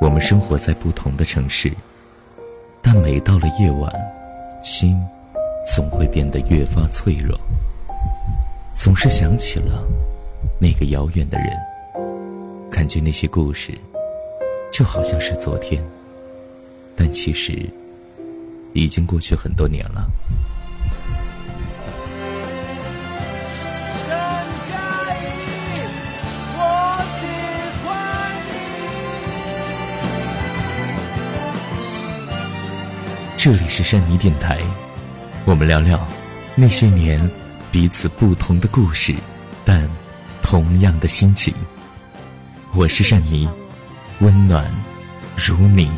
我们生活在不同的城市，但每到了夜晚，心总会变得越发脆弱，总是想起了那个遥远的人，感觉那些故事就好像是昨天，但其实已经过去很多年了。这里是山妮电台，我们聊聊那些年彼此不同的故事，但同样的心情。我是善妮，温暖如你。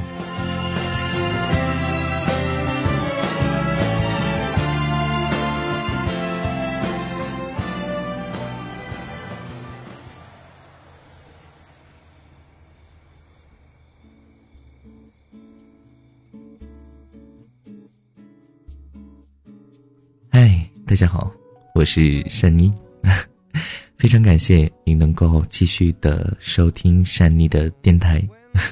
大家好，我是善妮，非常感谢您能够继续的收听善妮的电台，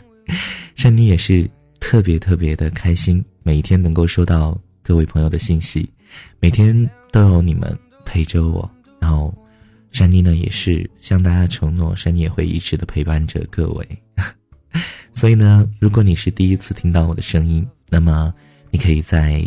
善妮也是特别特别的开心，每一天能够收到各位朋友的信息，每天都有你们陪着我，然后善妮呢也是向大家承诺，善妮也会一直的陪伴着各位，所以呢，如果你是第一次听到我的声音，那么你可以在。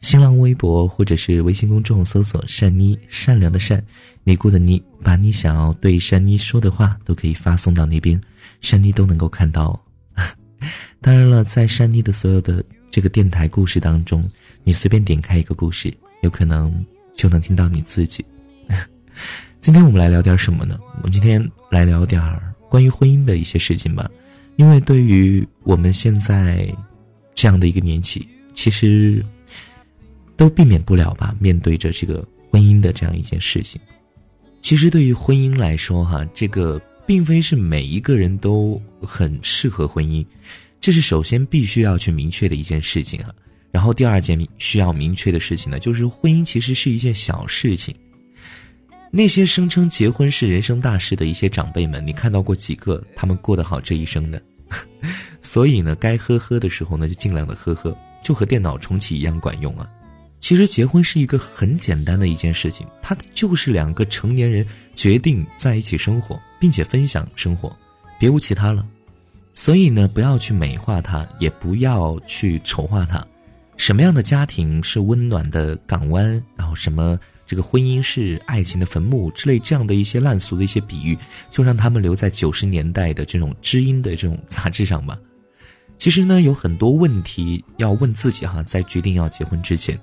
新浪微博或者是微信公众搜索“善妮”，善良的善，尼姑的妮，把你想要对善妮说的话都可以发送到那边，善妮都能够看到。当然了，在善妮的所有的这个电台故事当中，你随便点开一个故事，有可能就能听到你自己。今天我们来聊点什么呢？我们今天来聊点关于婚姻的一些事情吧，因为对于我们现在这样的一个年纪，其实。都避免不了吧？面对着这个婚姻的这样一件事情，其实对于婚姻来说，哈，这个并非是每一个人都很适合婚姻，这是首先必须要去明确的一件事情啊。然后第二件需要明确的事情呢，就是婚姻其实是一件小事情。那些声称结婚是人生大事的一些长辈们，你看到过几个他们过得好这一生的？所以呢，该呵呵的时候呢，就尽量的呵呵，就和电脑重启一样管用啊。其实结婚是一个很简单的一件事情，它就是两个成年人决定在一起生活，并且分享生活，别无其他了。所以呢，不要去美化它，也不要去丑化它。什么样的家庭是温暖的港湾？然后什么这个婚姻是爱情的坟墓之类这样的一些烂俗的一些比喻，就让他们留在九十年代的这种知音的这种杂志上吧。其实呢，有很多问题要问自己哈，在决定要结婚之前。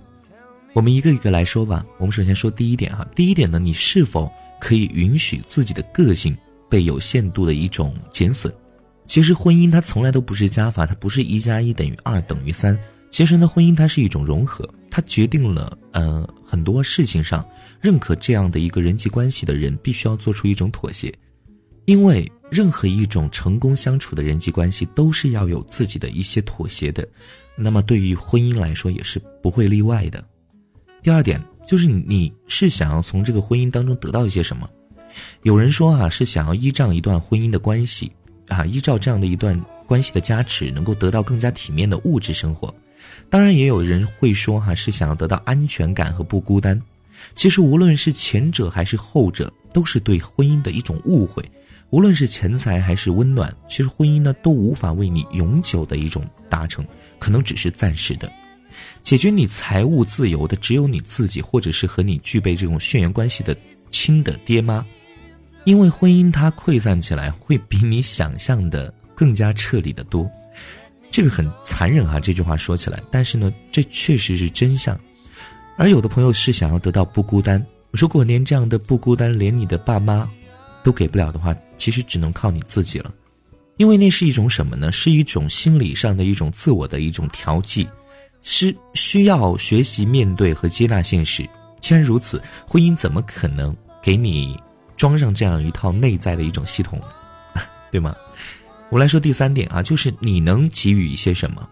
我们一个一个来说吧。我们首先说第一点哈，第一点呢，你是否可以允许自己的个性被有限度的一种减损？其实婚姻它从来都不是加法，它不是一加一等于二等于三。其实呢，婚姻它是一种融合，它决定了呃很多事情上，认可这样的一个人际关系的人必须要做出一种妥协，因为任何一种成功相处的人际关系都是要有自己的一些妥协的。那么对于婚姻来说也是不会例外的。第二点就是你是想要从这个婚姻当中得到一些什么？有人说啊，是想要依仗一段婚姻的关系啊，依照这样的一段关系的加持，能够得到更加体面的物质生活。当然，也有人会说哈，是想要得到安全感和不孤单。其实，无论是前者还是后者，都是对婚姻的一种误会。无论是钱财还是温暖，其实婚姻呢，都无法为你永久的一种达成，可能只是暂时的。解决你财务自由的只有你自己，或者是和你具备这种血缘关系的亲的爹妈，因为婚姻它溃散起来会比你想象的更加彻底的多。这个很残忍啊，这句话说起来，但是呢，这确实是真相。而有的朋友是想要得到不孤单，如果连这样的不孤单，连你的爸妈都给不了的话，其实只能靠你自己了，因为那是一种什么呢？是一种心理上的一种自我的一种调剂。是需要学习面对和接纳现实。既然如此，婚姻怎么可能给你装上这样一套内在的一种系统？对吗？我来说第三点啊，就是你能给予一些什么？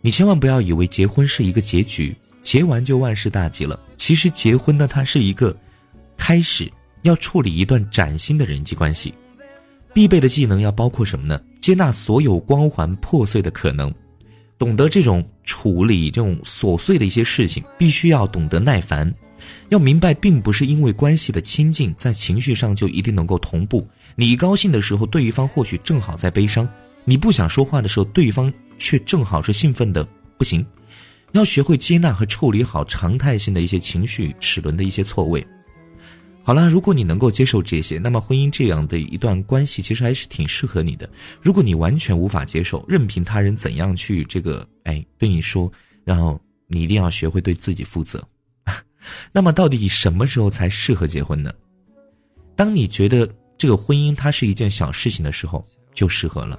你千万不要以为结婚是一个结局，结完就万事大吉了。其实结婚呢，它是一个开始，要处理一段崭新的人际关系。必备的技能要包括什么呢？接纳所有光环破碎的可能，懂得这种处理这种琐碎的一些事情，必须要懂得耐烦。要明白，并不是因为关系的亲近，在情绪上就一定能够同步。你高兴的时候，对方或许正好在悲伤；你不想说话的时候，对方却正好是兴奋的不行。要学会接纳和处理好常态性的一些情绪齿轮的一些错位。好了，如果你能够接受这些，那么婚姻这样的一段关系其实还是挺适合你的。如果你完全无法接受，任凭他人怎样去这个哎对你说，然后你一定要学会对自己负责。那么，到底什么时候才适合结婚呢？当你觉得这个婚姻它是一件小事情的时候，就适合了。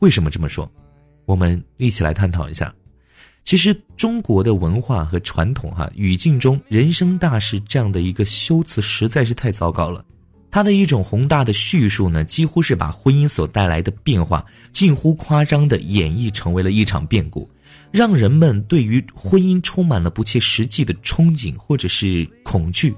为什么这么说？我们一起来探讨一下。其实，中国的文化和传统，哈语境中“人生大事”这样的一个修辞实在是太糟糕了。它的一种宏大的叙述呢，几乎是把婚姻所带来的变化，近乎夸张的演绎成为了一场变故。让人们对于婚姻充满了不切实际的憧憬或者是恐惧。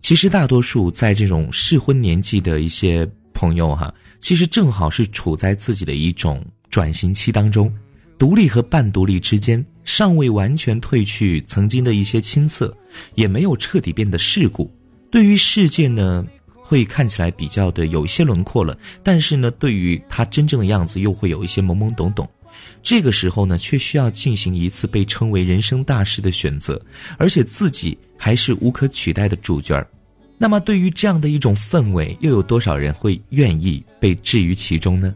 其实大多数在这种适婚年纪的一些朋友哈，其实正好是处在自己的一种转型期当中，独立和半独立之间，尚未完全褪去曾经的一些青涩，也没有彻底变得世故。对于世界呢，会看起来比较的有一些轮廓了，但是呢，对于他真正的样子又会有一些懵懵懂懂。这个时候呢，却需要进行一次被称为人生大事的选择，而且自己还是无可取代的主角。那么，对于这样的一种氛围，又有多少人会愿意被置于其中呢？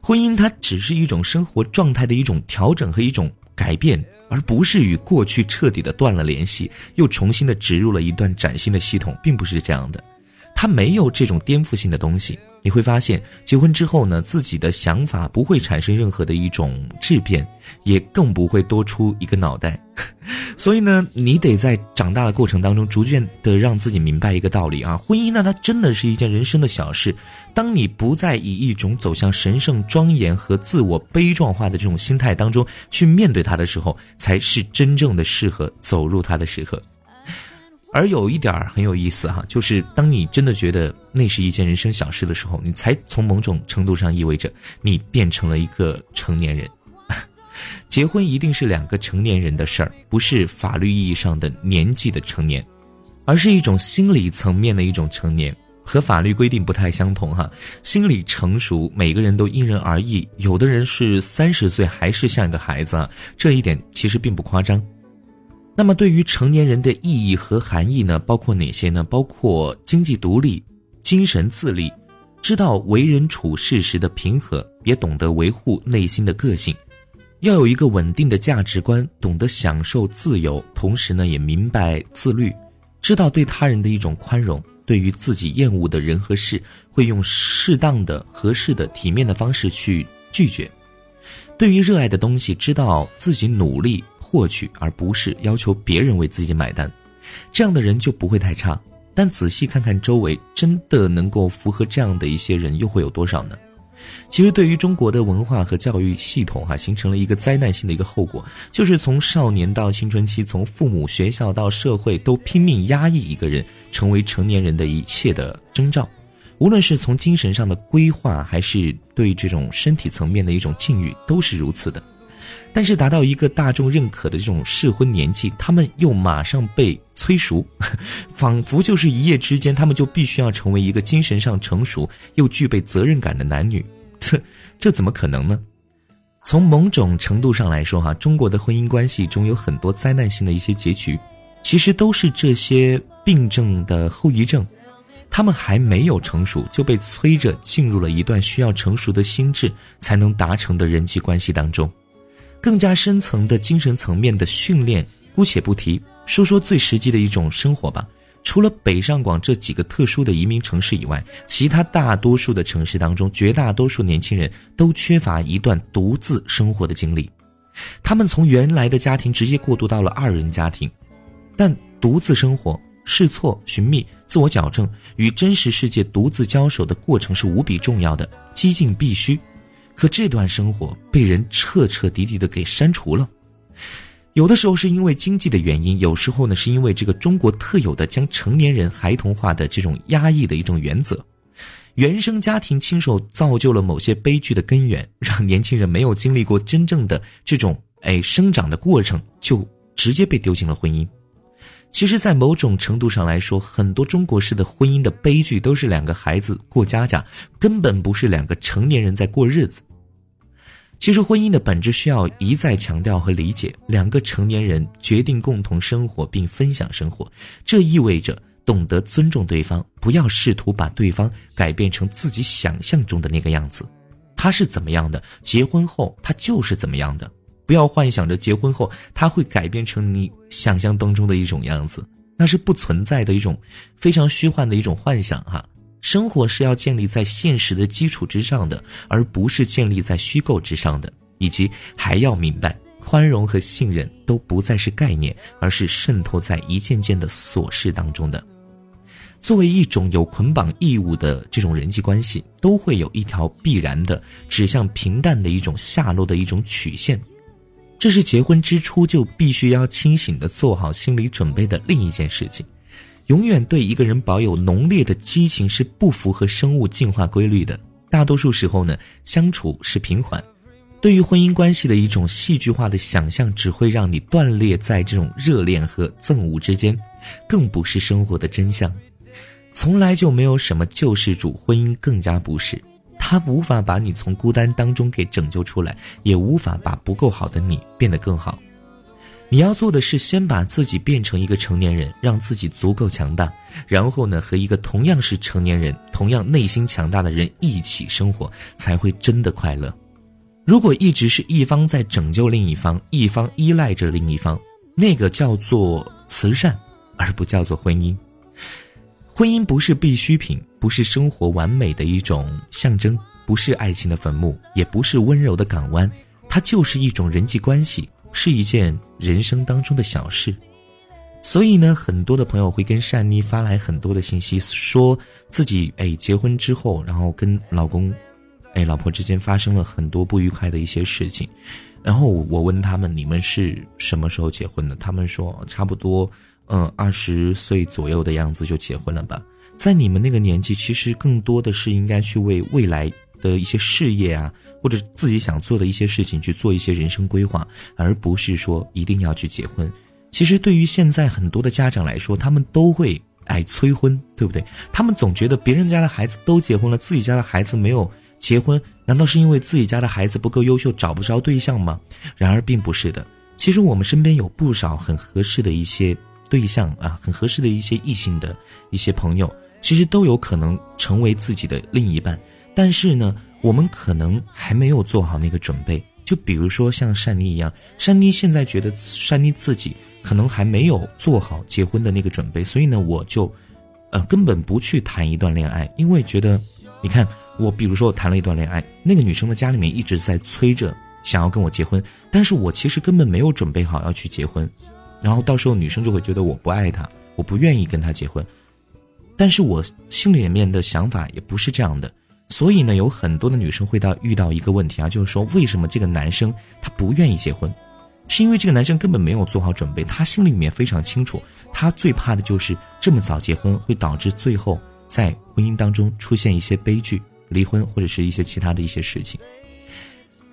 婚姻它只是一种生活状态的一种调整和一种改变，而不是与过去彻底的断了联系，又重新的植入了一段崭新的系统，并不是这样的。他没有这种颠覆性的东西。你会发现，结婚之后呢，自己的想法不会产生任何的一种质变，也更不会多出一个脑袋。所以呢，你得在长大的过程当中，逐渐的让自己明白一个道理啊，婚姻呢，它真的是一件人生的小事。当你不再以一种走向神圣庄严和自我悲壮化的这种心态当中去面对它的时候，才是真正的适合走入它的时刻。而有一点很有意思哈，就是当你真的觉得那是一件人生小事的时候，你才从某种程度上意味着你变成了一个成年人。结婚一定是两个成年人的事儿，不是法律意义上的年纪的成年，而是一种心理层面的一种成年，和法律规定不太相同哈。心理成熟，每个人都因人而异，有的人是三十岁还是像一个孩子啊，这一点其实并不夸张。那么，对于成年人的意义和含义呢？包括哪些呢？包括经济独立、精神自立，知道为人处事时的平和，也懂得维护内心的个性，要有一个稳定的价值观，懂得享受自由，同时呢，也明白自律，知道对他人的一种宽容，对于自己厌恶的人和事，会用适当的、合适的、体面的方式去拒绝。对于热爱的东西，知道自己努力获取，而不是要求别人为自己买单，这样的人就不会太差。但仔细看看周围，真的能够符合这样的一些人，又会有多少呢？其实，对于中国的文化和教育系统，哈，形成了一个灾难性的一个后果，就是从少年到青春期，从父母、学校到社会，都拼命压抑一个人成为成年人的一切的征兆。无论是从精神上的规划，还是对这种身体层面的一种境遇，都是如此的。但是达到一个大众认可的这种适婚年纪，他们又马上被催熟，仿佛就是一夜之间，他们就必须要成为一个精神上成熟又具备责任感的男女。这这怎么可能呢？从某种程度上来说，哈，中国的婚姻关系中有很多灾难性的一些结局，其实都是这些病症的后遗症。他们还没有成熟，就被催着进入了一段需要成熟的心智才能达成的人际关系当中。更加深层的精神层面的训练，姑且不提，说说最实际的一种生活吧。除了北上广这几个特殊的移民城市以外，其他大多数的城市当中，绝大多数年轻人都缺乏一段独自生活的经历。他们从原来的家庭直接过渡到了二人家庭，但独自生活。试错、寻觅、自我矫正，与真实世界独自交手的过程是无比重要的，激进必须。可这段生活被人彻彻底底的给删除了。有的时候是因为经济的原因，有时候呢是因为这个中国特有的将成年人孩童化的这种压抑的一种原则。原生家庭亲手造就了某些悲剧的根源，让年轻人没有经历过真正的这种哎生长的过程，就直接被丢进了婚姻。其实，在某种程度上来说，很多中国式的婚姻的悲剧都是两个孩子过家家，根本不是两个成年人在过日子。其实，婚姻的本质需要一再强调和理解：两个成年人决定共同生活并分享生活，这意味着懂得尊重对方，不要试图把对方改变成自己想象中的那个样子。他是怎么样的，结婚后他就是怎么样的。不要幻想着结婚后他会改变成你想象当中的一种样子，那是不存在的一种非常虚幻的一种幻想哈。生活是要建立在现实的基础之上的，而不是建立在虚构之上的。以及还要明白，宽容和信任都不再是概念，而是渗透在一件件的琐事当中的。作为一种有捆绑义务的这种人际关系，都会有一条必然的指向平淡的一种下落的一种曲线。这是结婚之初就必须要清醒的做好心理准备的另一件事情。永远对一个人保有浓烈的激情是不符合生物进化规律的。大多数时候呢，相处是平缓。对于婚姻关系的一种戏剧化的想象，只会让你断裂在这种热恋和憎恶之间，更不是生活的真相。从来就没有什么救世主，婚姻更加不是。他无法把你从孤单当中给拯救出来，也无法把不够好的你变得更好。你要做的是先把自己变成一个成年人，让自己足够强大，然后呢，和一个同样是成年人、同样内心强大的人一起生活，才会真的快乐。如果一直是一方在拯救另一方，一方依赖着另一方，那个叫做慈善，而不叫做婚姻。婚姻不是必需品，不是生活完美的一种象征，不是爱情的坟墓，也不是温柔的港湾，它就是一种人际关系，是一件人生当中的小事。所以呢，很多的朋友会跟善妮发来很多的信息，说自己哎结婚之后，然后跟老公，哎老婆之间发生了很多不愉快的一些事情，然后我问他们你们是什么时候结婚的？他们说差不多。嗯，二十岁左右的样子就结婚了吧？在你们那个年纪，其实更多的是应该去为未来的一些事业啊，或者自己想做的一些事情去做一些人生规划，而不是说一定要去结婚。其实对于现在很多的家长来说，他们都会爱催婚，对不对？他们总觉得别人家的孩子都结婚了，自己家的孩子没有结婚，难道是因为自己家的孩子不够优秀，找不着对象吗？然而并不是的。其实我们身边有不少很合适的一些。对象啊，很合适的一些异性的一些朋友，其实都有可能成为自己的另一半。但是呢，我们可能还没有做好那个准备。就比如说像善妮一样，善妮现在觉得善妮自己可能还没有做好结婚的那个准备，所以呢，我就，呃，根本不去谈一段恋爱，因为觉得，你看我，比如说我谈了一段恋爱，那个女生的家里面一直在催着想要跟我结婚，但是我其实根本没有准备好要去结婚。然后到时候女生就会觉得我不爱她，我不愿意跟她结婚，但是我心里面的想法也不是这样的，所以呢，有很多的女生会到遇到一个问题啊，就是说为什么这个男生他不愿意结婚，是因为这个男生根本没有做好准备，他心里面非常清楚，他最怕的就是这么早结婚会导致最后在婚姻当中出现一些悲剧，离婚或者是一些其他的一些事情，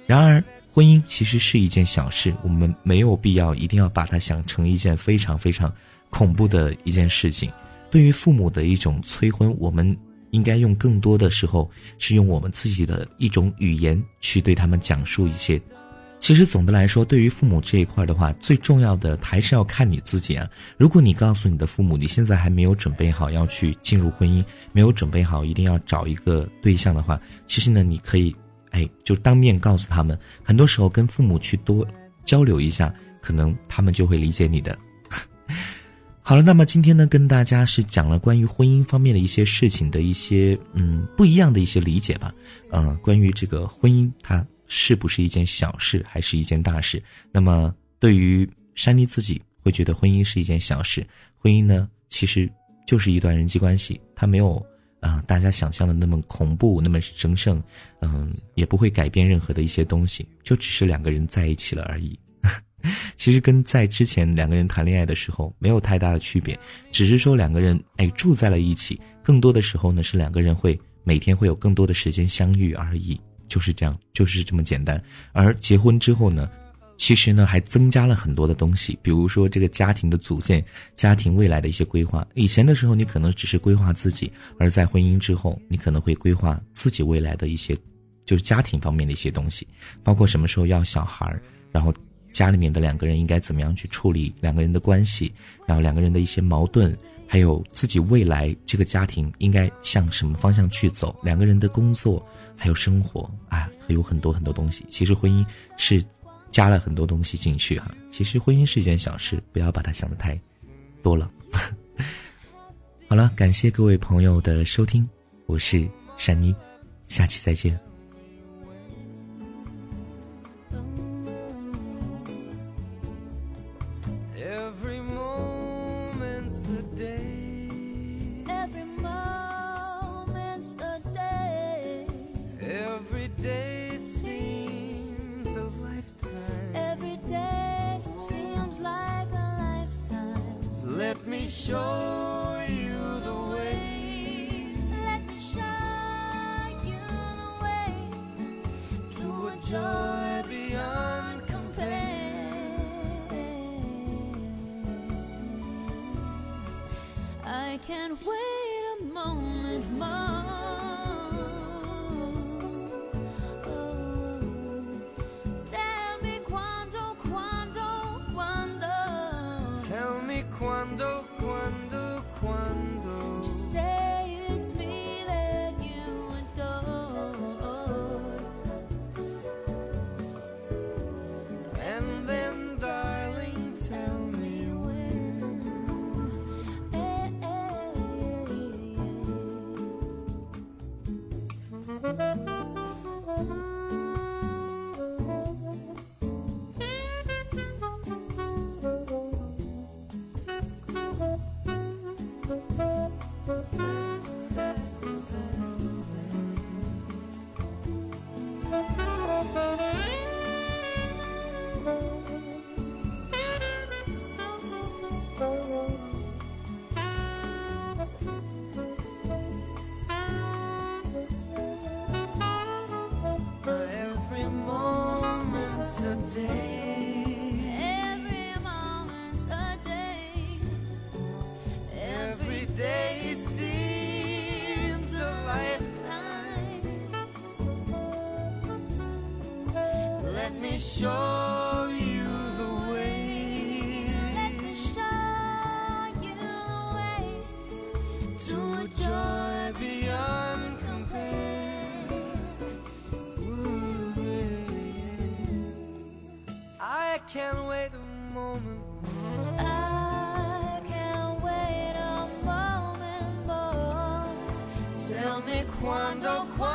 然而。婚姻其实是一件小事，我们没有必要一定要把它想成一件非常非常恐怖的一件事情。对于父母的一种催婚，我们应该用更多的时候是用我们自己的一种语言去对他们讲述一些。其实总的来说，对于父母这一块的话，最重要的还是要看你自己啊。如果你告诉你的父母，你现在还没有准备好要去进入婚姻，没有准备好一定要找一个对象的话，其实呢，你可以。哎，就当面告诉他们，很多时候跟父母去多交流一下，可能他们就会理解你的。好了，那么今天呢，跟大家是讲了关于婚姻方面的一些事情的一些嗯不一样的一些理解吧。嗯，关于这个婚姻，它是不是一件小事，还是一件大事？那么对于珊妮自己，会觉得婚姻是一件小事。婚姻呢，其实就是一段人际关系，它没有。啊，大家想象的那么恐怖，那么神圣，嗯，也不会改变任何的一些东西，就只是两个人在一起了而已。其实跟在之前两个人谈恋爱的时候没有太大的区别，只是说两个人哎住在了一起，更多的时候呢是两个人会每天会有更多的时间相遇而已，就是这样，就是这么简单。而结婚之后呢，其实呢还增加了很多的东西，比如说这个家庭的组建、家庭未来的一些规划。以前的时候你可能只是规划自己，而在婚姻之后，你可能会规划自己未来的一些，就是家庭方面的一些东西，包括什么时候要小孩，然后。家里面的两个人应该怎么样去处理两个人的关系，然后两个人的一些矛盾，还有自己未来这个家庭应该向什么方向去走，两个人的工作还有生活啊，还有很多很多东西。其实婚姻是加了很多东西进去哈。其实婚姻是一件小事，不要把它想的太多了。好了，感谢各位朋友的收听，我是珊妮，下期再见。can't wait. Show you the way. Let me show you the way to a joy beyond compare. Ooh, yeah. I can't wait a moment. I can't wait a moment more. Tell me quando, quando,